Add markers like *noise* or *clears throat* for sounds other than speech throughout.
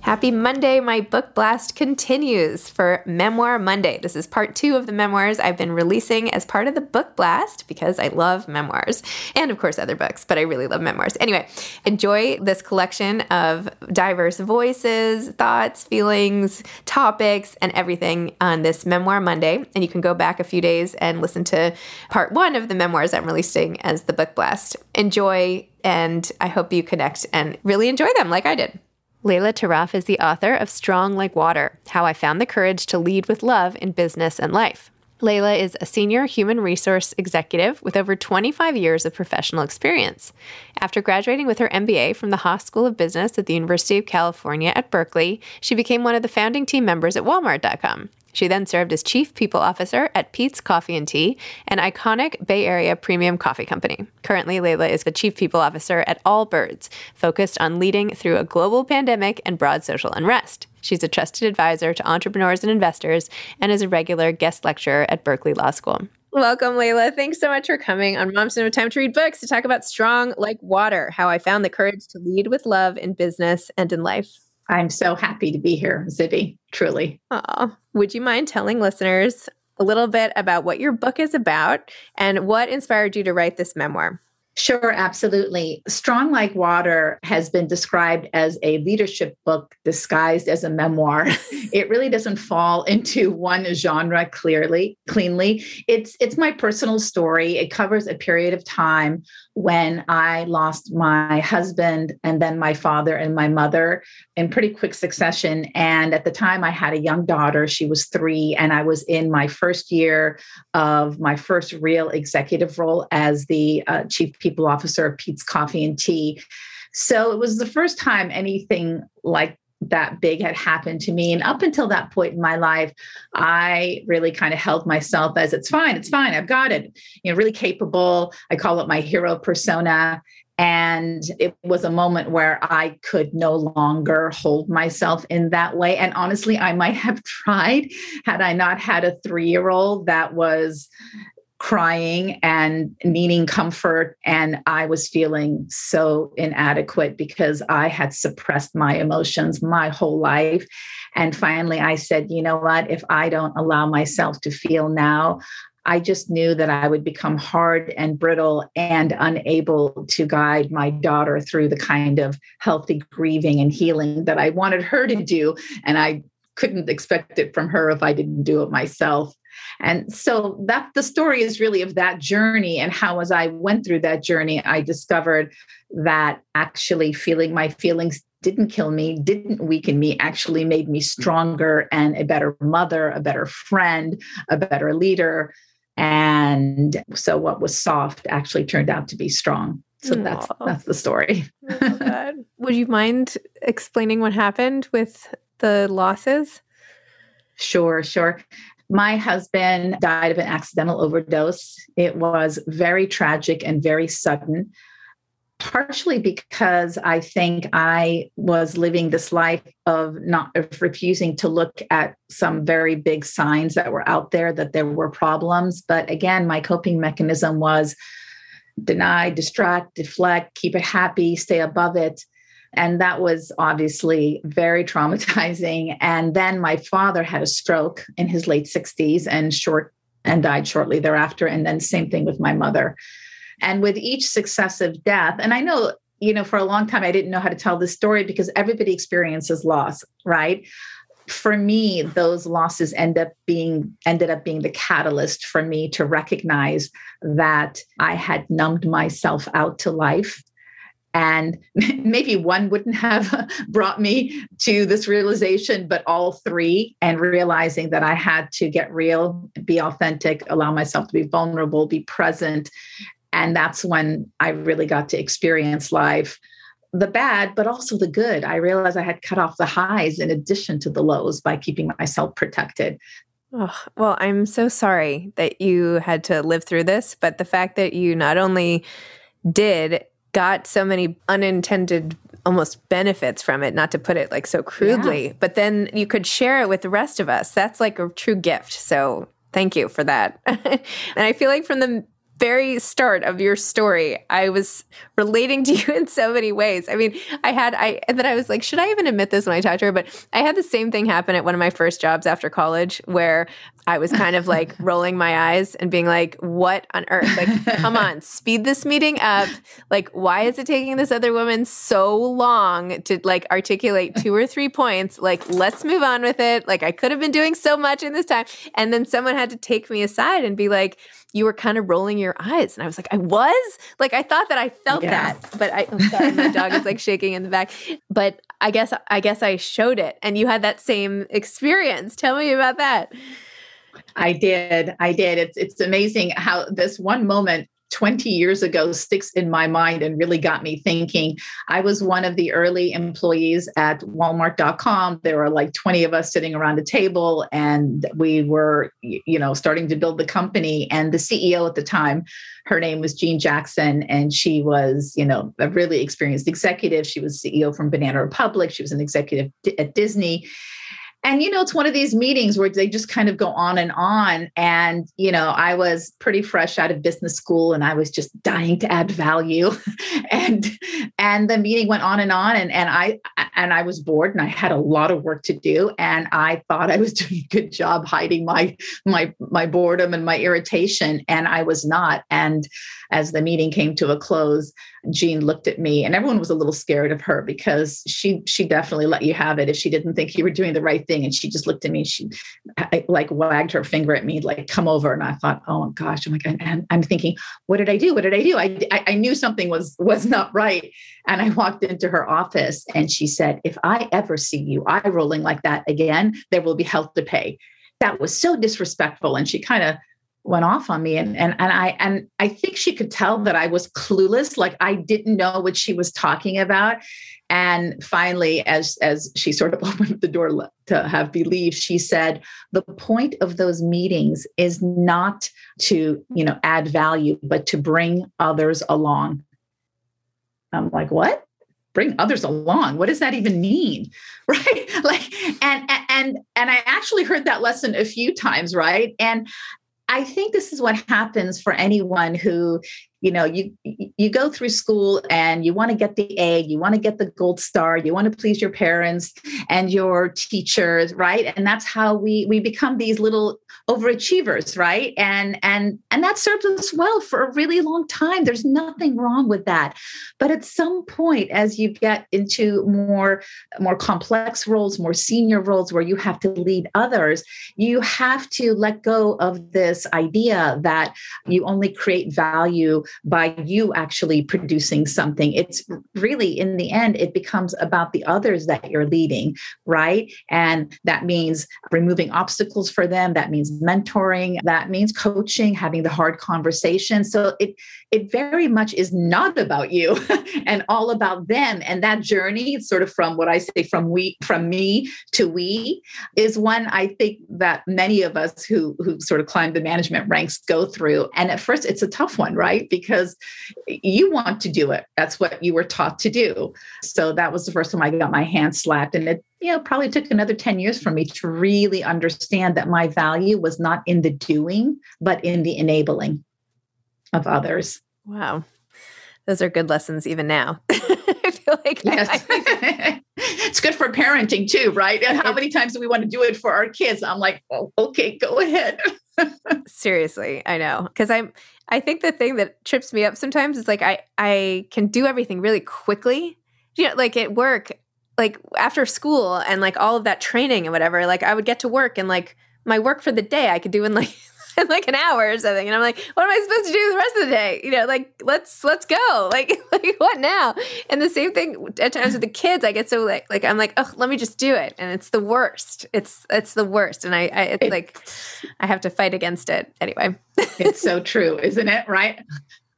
Happy Monday. My book blast continues for Memoir Monday. This is part two of the memoirs I've been releasing as part of the book blast because I love memoirs and, of course, other books, but I really love memoirs. Anyway, enjoy this collection of diverse voices, thoughts, feelings, topics, and everything on this Memoir Monday. And you can go back a few days and listen to part one of the memoirs I'm releasing as the book blast. Enjoy, and I hope you connect and really enjoy them like I did. Laila Tarraf is the author of Strong Like Water How I Found the Courage to Lead with Love in Business and Life. Laila is a senior human resource executive with over 25 years of professional experience. After graduating with her MBA from the Haas School of Business at the University of California at Berkeley, she became one of the founding team members at Walmart.com. She then served as chief people officer at Peet's Coffee and Tea, an iconic Bay Area premium coffee company. Currently, Laila is the chief people officer at Allbirds, focused on leading through a global pandemic and broad social unrest. She's a trusted advisor to entrepreneurs and investors and is a regular guest lecturer at Berkeley Law School. Welcome, Laila. Thanks so much for coming on Moms Don't Time to Read Books to talk about Strong Like Water, how I found the courage to lead with love in business and in life. I'm so happy to be here, Zibby, truly. Aw. Would you mind telling listeners a little bit about what your book is about and what inspired you to write this memoir? Sure, absolutely. Strong Like Water has been described as a leadership book disguised as a memoir. *laughs* it really doesn't fall into one genre clearly, cleanly. It's it's my personal story. It covers a period of time when I lost my husband and then my father and my mother in pretty quick succession. And at the time, I had a young daughter. She was three, and I was in my first year of my first real executive role as the uh, chief people officer of Peet's Coffee and Tea. So it was the first time anything like that big had happened to me. And up until that point in my life, I really kind of held myself as it's fine, it's fine, I've got it, you know, really capable. I call it my hero persona. And it was a moment where I could no longer hold myself in that way. And honestly, I might have *laughs* tried had I not had a three year old that was crying and needing comfort. And I was feeling so inadequate because I had suppressed my emotions my whole life. And finally, I said, you know what? If I don't allow myself to feel now, I just knew that I would become hard and brittle and unable to guide my daughter through the kind of healthy grieving and healing that I wanted her to do. And I couldn't expect it from her if I didn't do it myself. And so that the story is really of that journey and how as I went through that journey I discovered that actually feeling my feelings didn't kill me, didn't weaken me, actually made me stronger and a better mother, a better friend, a better leader. And so what was soft actually turned out to be strong. So Aww. that's that's the story. *laughs* Would you mind explaining what happened with the losses? Sure, sure. My husband died of an accidental overdose. It was very tragic and very sudden, partially because I think I was living this life of not of refusing to look at some very big signs that were out there that there were problems. But again, my coping mechanism was deny, distract, deflect, keep it happy, stay above it. And that was obviously very traumatizing. And then my father had a stroke in his late 60s and short and died shortly thereafter. And then same thing with my mother. And with each successive death, and I know, you know, for a long time I didn't know how to tell this story because everybody experiences loss, right? For me, those losses end up being ended up being the catalyst for me to recognize that I had numbed myself out to life and *laughs* maybe one wouldn't have *laughs* brought me to this realization, but all three, and realizing that I had to get real, be authentic, allow myself to be vulnerable, be present. And that's when I really got to experience life the bad, but also the good. I realized I had cut off the highs in addition to the lows by keeping myself protected. Oh, well, I'm so sorry that you had to live through this, but the fact that you not only did got so many unintended almost benefits from it not to put it like so crudely yeah. but then you could share it with the rest of us that's like a true gift so thank you for that *laughs* and i feel like from the very start of your story, I was relating to *laughs* you in so many ways. I mean, I had I and then I was like, should I even admit this when I talked to her? But I had the same thing happen at one of my first jobs after college where I was kind of like *laughs* rolling my eyes and being like, what on earth? Like, come on, *laughs* speed this meeting up. Like, why is it taking this other woman so long to like articulate two or three points? Like, let's move on with it. Like, I could have been doing so much in this time. And then someone had to take me aside and be like, you were kind of rolling your eyes. And I was like, I was? Like, I thought that I felt yeah. that. But I, am sorry, my dog is like shaking in the back. But I guess, I guess I showed it. And you had that same experience. Tell me about that. I did. I did. It's it's amazing how this one moment 20 years ago sticks in my mind and really got me thinking. I was one of the early employees at walmart.com. There were like 20 of us sitting around a table and we were you know starting to build the company and the CEO at the time her name was Jeanne Jackson and she was, you know, a really experienced executive. She was CEO from Banana Republic. She was an executive at Disney and you know it's one of these meetings where they just kind of go on and on. And you know i was pretty fresh out of business school and i was just dying to add value. *laughs* And and the meeting went on and on and and i and i was bored and i had a lot of work to do. And i thought i was *laughs* doing a good job hiding my my my boredom and my irritation. And i was not. And as the meeting came to a close Jeanne looked at me and everyone was a little scared of her because she she definitely let you have it if she didn't think you were doing the right thing. And she just looked at me she like wagged her finger at me like come over. And I thought oh gosh. I'm like and I'm thinking what did I do? What did I do? I, I I knew something was was not right. And I walked into her office and she said if I ever see you eye rolling like that again there will be hell to pay. That was so disrespectful. And she kind of went off on me and and and I and I think she could tell that I was clueless like I didn't know what she was talking about and finally as as she sort of *laughs* opened the door to have believe she said the point of those meetings is not to you know add value but to bring others along I'm like, what? Bring others along. What does that even mean? *laughs* Right. Like, and, and, and I actually heard that lesson a few times. Right. And I think this is what happens for anyone who you know you you go through school and you want to get the a you want to get the gold star you want to please your parents and your teachers right? And that's how we we become these little overachievers right? And and and that serves us well for a really long time. There's nothing wrong with that. But at some point as you get into more more complex roles more senior roles where you have to lead others you have to let go of this idea that you only create value by you actually producing something. It's really, in the end, it becomes about the others that you're leading, right? And that means removing obstacles for them. That means mentoring. That means coaching, having the hard conversation. So it it very much is not about you *laughs* and all about them. And that journey, sort of from what I say from we from me to we, is one I think that many of us who who sort of climb the management ranks go through. And at first it's a tough one, right? Because you want to do it. That's what you were taught to do. So that was the first time I got my hand slapped. And it you know probably took another 10 years for me to really understand that my value was not in the doing but in the enabling of others. Wow. Those are good lessons even now. *laughs* I feel like yes. I, *laughs* *laughs* it's good for parenting too, right? And how many times do we want to do it for our kids? I'm like, oh, okay, go ahead. *laughs* Seriously, I know. Because I'm I think the thing that trips me up sometimes is like I I can do everything really quickly. You know, like at work, like after school and like all of that training and whatever, like I would get to work and like my work for the day I could do in like in *laughs* like an hour or something. And I'm like, what am I supposed to do the rest of the day? You know, like let's let's go. *laughs* Like like what now? And the same thing at times with the kids. I get so like like I'm like, oh, let me just do it. And it's the worst. It's it's the worst. And I, I it's, it's like I have to fight against it anyway. *laughs* it's so true, isn't it? Right?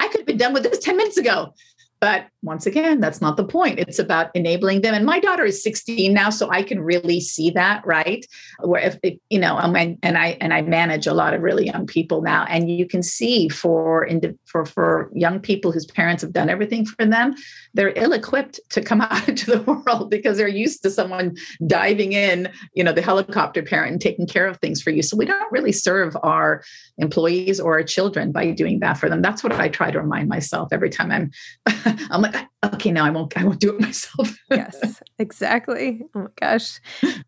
I could have been done with this 10 minutes ago. But once again, that's not the point. It's about enabling them. And my daughter is 16 now, so I can really see that, right? Where if you know, um, and, and I and I manage a lot of really young people now, and you can see for for for young people whose parents have done everything for them, they're ill-equipped to come *laughs* out into the world because they're used to someone diving in, you know, the helicopter parent and taking care of things for you. So we don't really serve our employees or our children by doing that for them. That's what I try to remind myself every time I'm *laughs* *laughs* I'm like, okay, now I won't, I won't do it myself. *laughs* yes, exactly. Oh my gosh.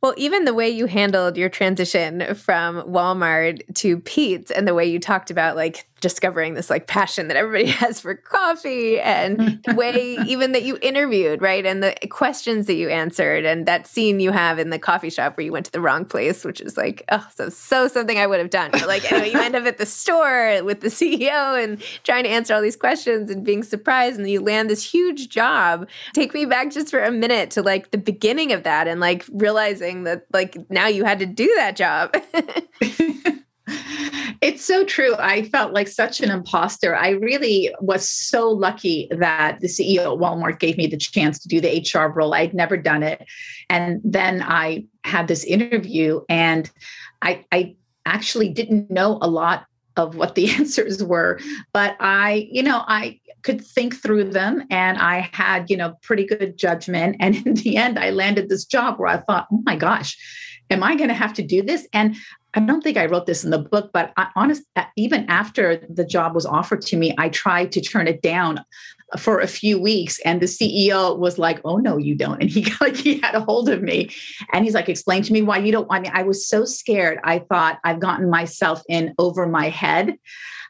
Well, even the way you handled your transition from Walmart to Peet's and the way you talked about like discovering this like passion that everybody *laughs* has for coffee and mm. the way even that you interviewed, right? And the questions that you answered and that scene you have in the coffee shop where you went to the wrong place, which is like, oh, so so something I would have done. But like anyway, you end up at the store with the CEO and trying to answer all these questions and being surprised and you land this huge job. Take me back just for a minute to like the beginning of that and like realizing that like now you had to do that job. *laughs* *laughs* It's so true. I felt like such an imposter. I really was so lucky that the CEO at Walmart gave me the chance to do the HR role. I'd never done it. And then I had this interview, and I, I actually didn't know a lot of what the *laughs* answers were but i you know i could think through them and i had you know pretty good judgment *laughs* and in the end i landed this job where i thought oh my gosh am i going to have to do this and I don't think I wrote this in the book, but I, honest, even after the job was offered to me, I tried to turn it down for a few weeks, and the CEO was like, "Oh no, you don't," and he *laughs* like he had a hold of me, and he's like, "Explain to me why you don't want me." I was so scared. I thought I've gotten myself in over my head.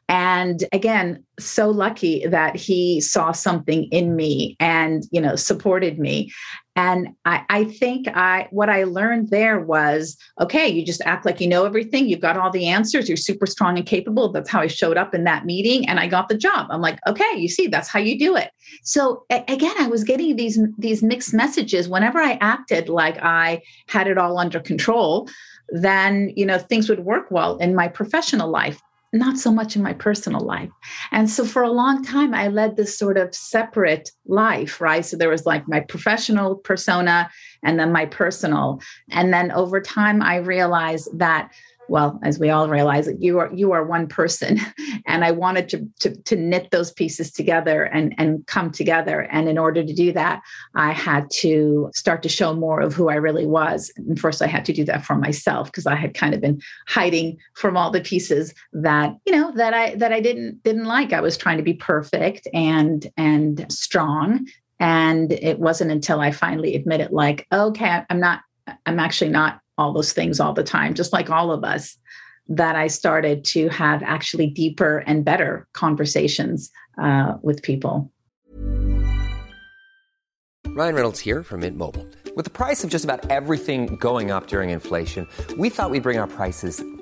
And again, so lucky that he saw something in me and you know supported me and I, I, think I what I learned there was okay, you just act like you know everything. You've got all the answers. You're super strong and capable. That's how I showed up in that meeting, and I got the job. I'm like, okay, you see, that's how you do it. So a- again, I was getting these these mixed messages. Whenever I acted like I had it all under control, then you know things would work well in my professional life not so much in my personal life. And so for a long time, I led this sort of separate life, right? So there was like my professional persona and then my personal. And then over time, I realized that well as we all realize you are you are one person. *laughs* And i wanted to, to to knit those pieces together and and come together. And in order to do that i had to start to show more of who i really was. And first i had to do that for myself because i had kind of been hiding from all the pieces that you know that i that i didn't didn't like. I was trying to be perfect and and strong. And it wasn't until i finally admitted like okay i'm not i'm actually not all those things all the time, just like all of us, that I started to have actually deeper and better conversations uh, with people. Ryan Reynolds here from Mint Mobile. With the price of just about everything going up during inflation, we thought we'd bring our prices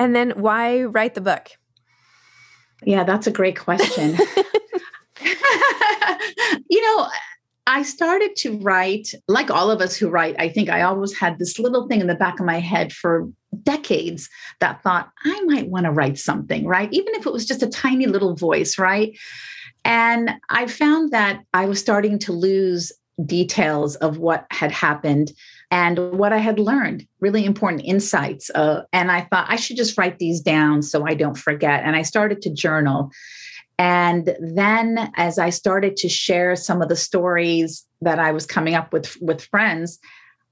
And then why write the book? Yeah, that's a great question. *laughs* *laughs* you know, I started to write, like all of us who write, I think I always had this little thing in the back of my head for decades that thought I might want to write something, right? Even if it was just a tiny little voice, right? And I found that I was starting to lose details of what had happened and what I had learned, really important insights. Uh, and I thought I should just write these down so I don't forget. And I started to journal. And then as I started to share some of the stories that I was coming up with with friends,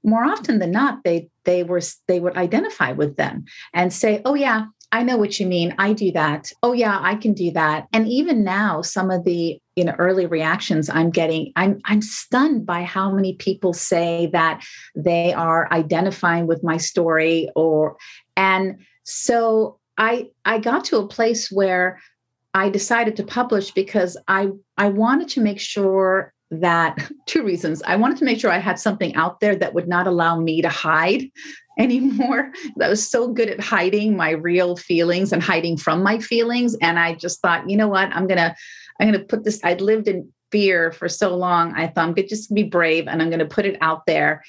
more often than not, they they were they would identify with them and say, "Oh yeah, I know what you mean. I do that. Oh yeah, I can do that." And even now, some of the you know early reactions I'm getting, I'm I'm stunned by how many people say that they are identifying with my story, or and so I I got to a place where I decided to publish because I I wanted to make sure that *laughs* two reasons. I wanted to make sure I had something out there that would not allow me to hide anymore. *laughs* I was so good at hiding my real feelings and hiding from my feelings and I just thought, you know what? I'm going to I'm going to put this I'd lived in fear for so long. I thought I'm going to just be brave and I'm going to put it out there.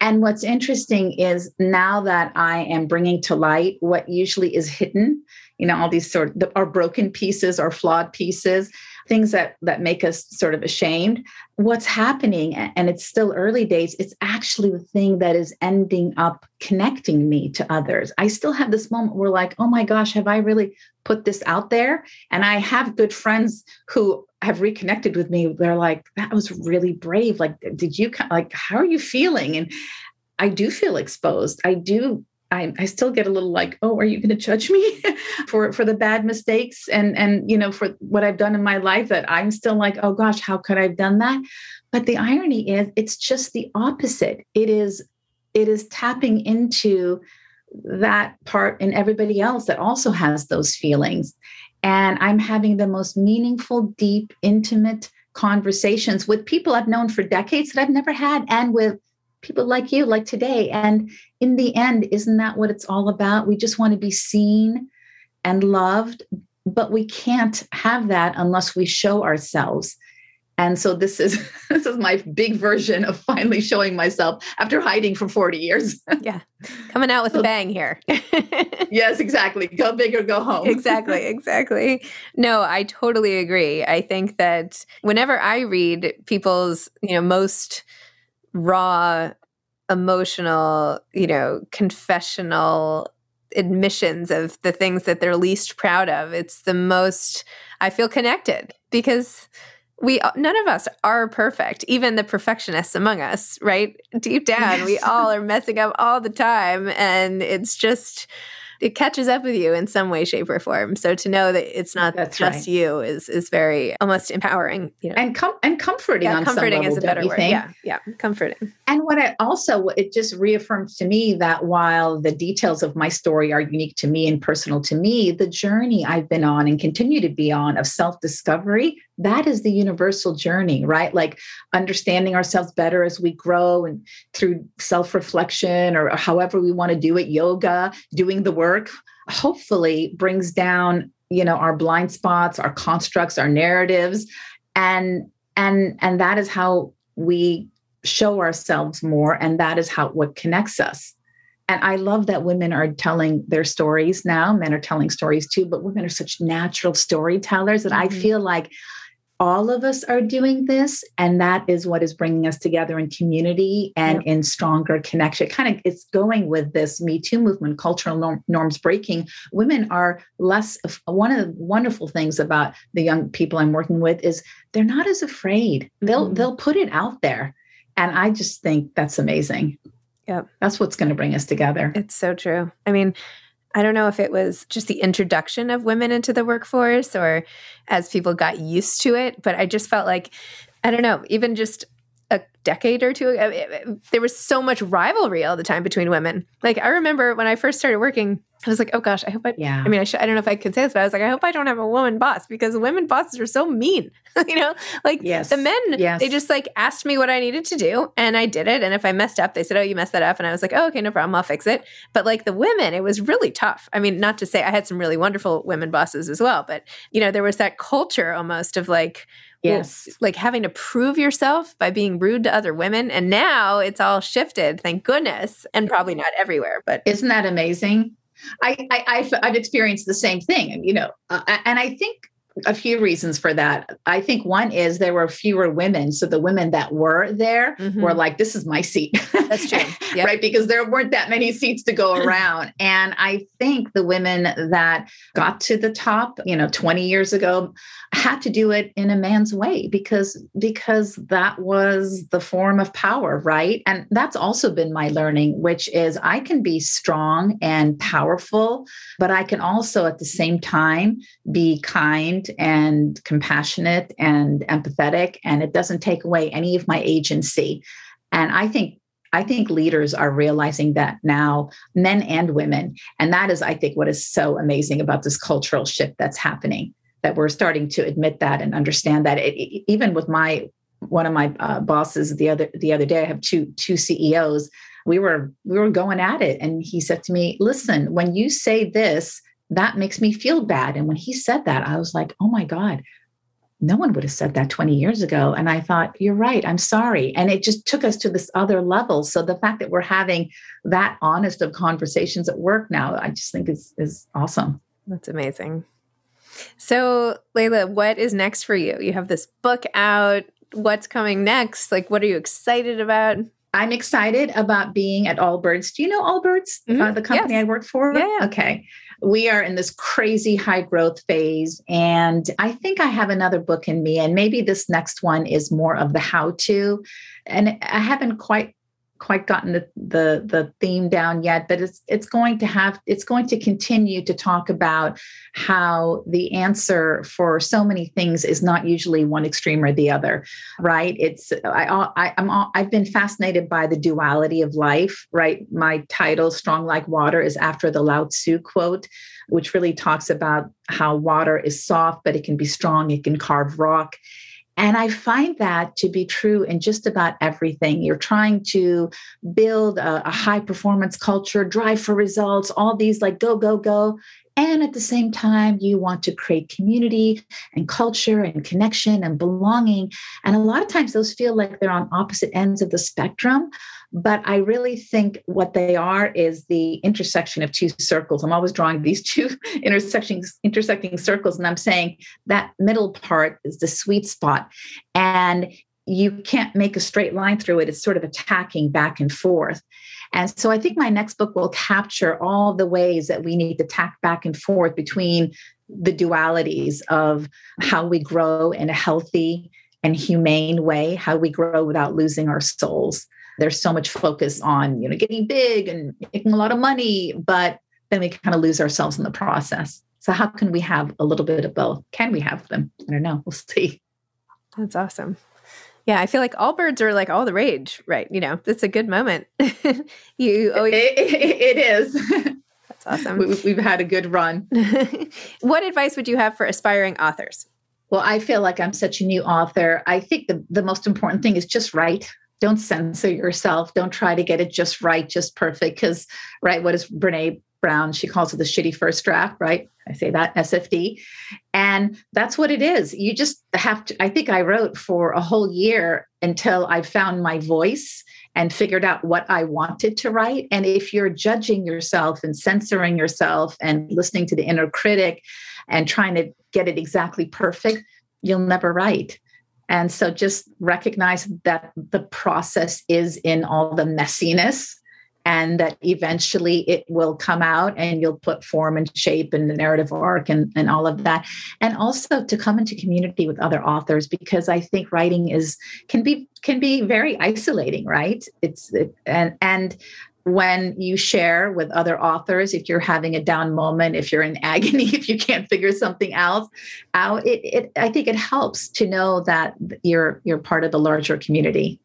And what's interesting is now that I am bringing to light what usually is hidden you know all these sort of our broken pieces or flawed pieces things that that make us sort of ashamed. What's happening and it's still early days it's actually the thing that is ending up connecting me to others. I still have this moment where like oh my gosh have i really put this out there? And i have good friends who have reconnected with me they're like that was really brave like did you like how are you feeling? And i do feel exposed. I do I, I still get a little like, oh, are you going to judge me *laughs* for for the bad mistakes and and you know for what I've done in my life that I'm still like, oh gosh, how could I have done that? But the irony is, it's just the opposite. It is it is tapping into that part in everybody else that also has those feelings, and I'm having the most meaningful, deep, intimate conversations with people I've known for decades that I've never had, and with people like you, like today. And in the end, isn't that what it's all about? We just want to be seen and loved, but we can't have that unless we show ourselves. And so this is *laughs* this is my big version of finally showing myself after hiding for 40 years. *laughs* yeah. Coming out with a bang here. *laughs* yes, exactly. Go big or go home. exactly, exactly. No, I totally agree. I think that whenever I read people's, you know, most raw emotional, you know, confessional admissions of the things that they're least proud of, it's the most I feel connected because we none of us are perfect even the perfectionists among us right deep down yes. we all are messing up all the time and it's just it catches up with you in some way, shape, or form. So to know that it's not That's just right. you is is very almost empowering, you know, and com- and comforting. Yeah, comforting level, is a better word. Think? Yeah, yeah, comforting. And what it also it just reaffirms to me that while the details of my story are unique to me and personal to me, the journey I've been on and continue to be on of self discovery that is the universal journey, right? Like understanding ourselves better as we grow and through self reflection or however we want to do it, yoga, doing the work, hopefully brings down you know our blind spots our constructs our narratives and and and that is how we show ourselves more and that is how what connects us and i love that women are telling their stories now men are telling stories too but women are such natural storytellers that mm-hmm. i feel like all of us are doing this and that is what is bringing us together in community and in stronger connection. Kind of it's going with this me too movement cultural norm, norms breaking. Women are less one of the wonderful things about the young people i'm working with is they're not as afraid. They'll mm-hmm. they'll put it out there and i just think that's amazing. Yeah that's what's going to bring us together. It's so true. I mean I don't know if it was just the introduction of women into the workforce or as people got used to it, but I just felt like, I don't know, even just a decade or two ago, there was so much rivalry all the time between women. Like I remember when I first started working, I was like, oh gosh, I hope I, yeah. I mean, I, should, I don't know if I could say this, but I was like, I hope I don't have a woman boss because women bosses are so mean. *laughs* you know, like yes. the men, yes. they just like asked me what I needed to do and I did it. And if I messed up, they said, oh, you messed that up. And I was like, oh, okay, no problem. I'll fix it. But like the women, it was really tough. I mean, not to say I had some really wonderful women bosses as well, but you know, there was that culture almost of like, Yes. like having to prove yourself by being rude to other women. And now it's all shifted, thank goodness. And probably not everywhere, but isn't that amazing? I, I have experienced the same thing, and you know, uh, and I think a few reasons for that. I think one is there were fewer women. So the women that were there mm-hmm. were like, this is my seat. That's true. *laughs* Yep. right. Because there weren't that many seats to go *clears throat* around. and I think the women that got to the top, you know, 20 years ago had to do it in a man's way because because that was the form of power, right? And that's also been my learning, which is I can be strong and powerful, but I can also at the same time be kind and compassionate and empathetic and it doesn't take away any of my agency. And i think i think leaders are realizing that now men and women. And that is i think what is so amazing about this cultural shift that's happening that we're starting to admit that and understand that. It, even with my one of my uh, bosses the other the other day i have two two ceos we were we were going at it and he said to me listen when you say this that makes me feel bad. And when he said that, I was like, oh my God, no one would have said that 20 years ago. And I thought, you're right, I'm sorry. And it just took us to this other level. So the fact that we're having that honest of conversations at work now, I just think is, is awesome. That's amazing. So, Laila, what is next for you? You have this book out. What's coming next? Like, what are you excited about? I'm excited about being at Allbirds. Do you know Allbirds, mm-hmm. uh, the company yes. I work for? Yeah, yeah. Okay we are in this crazy high growth phase. And I think I have another book in me. And maybe this next one is more of the how to. And I haven't quite quite gotten the, the the theme down yet but it's it's going to have it's going to continue to talk about how the answer for so many things is not usually one extreme or the other right? It's i, I i'm all, i've been fascinated by the duality of life right? My title strong like water is after the lao tzu quote which really talks about how water is soft but it can be strong it can carve rock and I find that to be true in just about everything. You're trying to build a, a, high performance culture, drive for results, all these like go, go, go. And at the same time, you want to create community and culture and connection and belonging. And a lot of times those feel like they're on opposite ends of the spectrum. But I really think what they are is the intersection of two circles. I'm always drawing these *laughs* two intersecting, intersecting circles, and I'm saying that middle part is the sweet spot. And you can't make a straight line through it. It's sort of attacking back and forth. And so I think my next book will capture all the ways that we need to tack back and forth between the dualities of how we grow in a healthy and humane way, how we grow without losing our souls. There's so much focus on, you know, getting big and making a lot of money, but then we kind of lose ourselves in the process. So how can we have a little bit of both? Can we have them? I don't know. We'll see. That's awesome. Yeah, I feel like Allbirds are like all the rage, right? You know, it's a good moment. *laughs* you always it, it, it is. *laughs* That's awesome. We, we've had a good run. *laughs* what advice would you have for aspiring authors? Well, I feel like I'm such a new author. I think the, the most important thing is just write. Don't censor yourself. Don't try to get it just right, just perfect. Because, right, what is Brene Brown, she calls it the shitty first draft, right? I say that SFD. And that's what it is. You just have to, I think I wrote for a whole year until I found my voice and figured out what I wanted to write. And if you're judging yourself and censoring yourself and listening to the inner critic and trying to get it exactly perfect, you'll never write. And so just recognize that the process is in all the messiness and that eventually it will come out and you'll put form and shape and the narrative arc and, and all of that. And also to come into community with other authors because i think writing is can be can be very isolating right? It's it, and and when you share with other authors if you're having a down moment if you're in *laughs* agony if you can't figure something else out it, it i think it helps to know that you're you're part of the larger community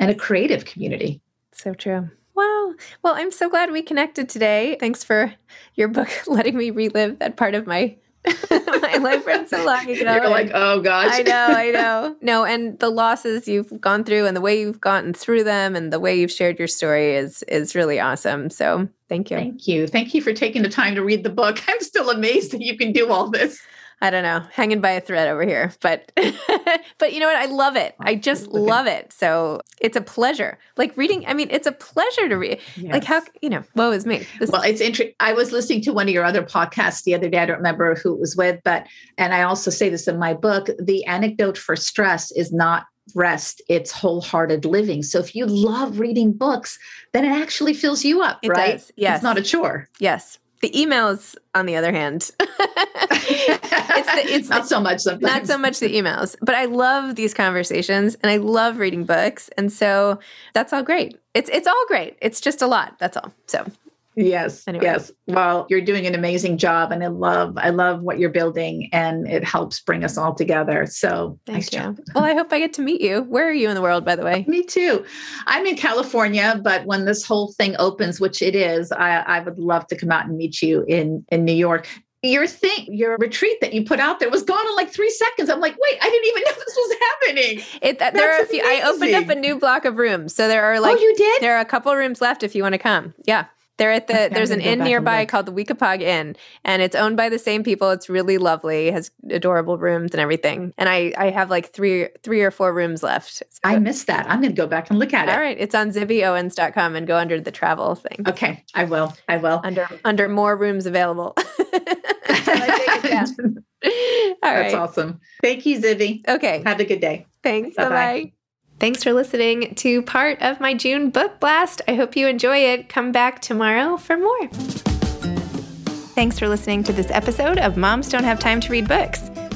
and a creative community so true Wow. Well, I'm so glad we connected today. Thanks for your book *laughs* letting me relive that part of my *laughs* my life from so long ago. You're like, oh gosh. I know, I know. No, and the losses you've gone through and the way you've gotten through them and the way you've shared your story is is really awesome. So thank you. Thank you. Thank you for taking the time to read the book. *laughs* I'm still amazed that you can do all this. I don't know, hanging by a thread over here. But *laughs* but you know what? I love it. I just love it. So it's a pleasure. Like reading, I mean, it's a pleasure to read. Yes. Like how, you know, woe is me. This well, it's interesting. I was listening to one of your other podcasts the other day. I don't remember who it was with, but and I also say this in my book, the anecdote for stress is not rest it's wholehearted living so if you love reading books then it actually fills you up it right does. yes it's not a chore yes the emails, on the other hand, *laughs* it's, the, it's not the, so much sometimes. Not so much the emails, but I love these conversations and I love reading books, and so that's all great. It's it's all great. It's just a lot. That's all. So Yes. Anyway. Yes. Well, you're doing an amazing job and I love I love what you're building and it helps bring us all together. So Thank nice you. Job. Well, I hope I get to meet you. Where are you in the world, by the way? Me too. I'm in California, but when this whole thing opens, which it is, I, I would love to come out and meet you in in New York your thing, your retreat that you put out there was gone in like three seconds. I'm like, wait, I didn't even *laughs* know this was happening. It, uh, there are a few. Amazing. I opened up a new block of rooms, so there are like, oh, you did? There are a couple rooms left if you want to come. Yeah. They're at the there's an inn nearby called the Weekapaug Inn, and it's owned by the same people. It's really lovely, has adorable rooms and everything. And I I have like three three or four rooms left. So, I missed that. I'm going to go back and look at it. All right, it's on zibbyowens.com and go under the travel thing. Okay, I will. I will under under more rooms available. *laughs* *laughs* That's awesome. Thank you, Zibby. Okay. Have a good day. Thanks. Bye bye. Thanks for listening to part of my June book blast. I hope you enjoy it. Come back tomorrow for more. Thanks for listening to this episode of Moms Don't Have Time to Read Books.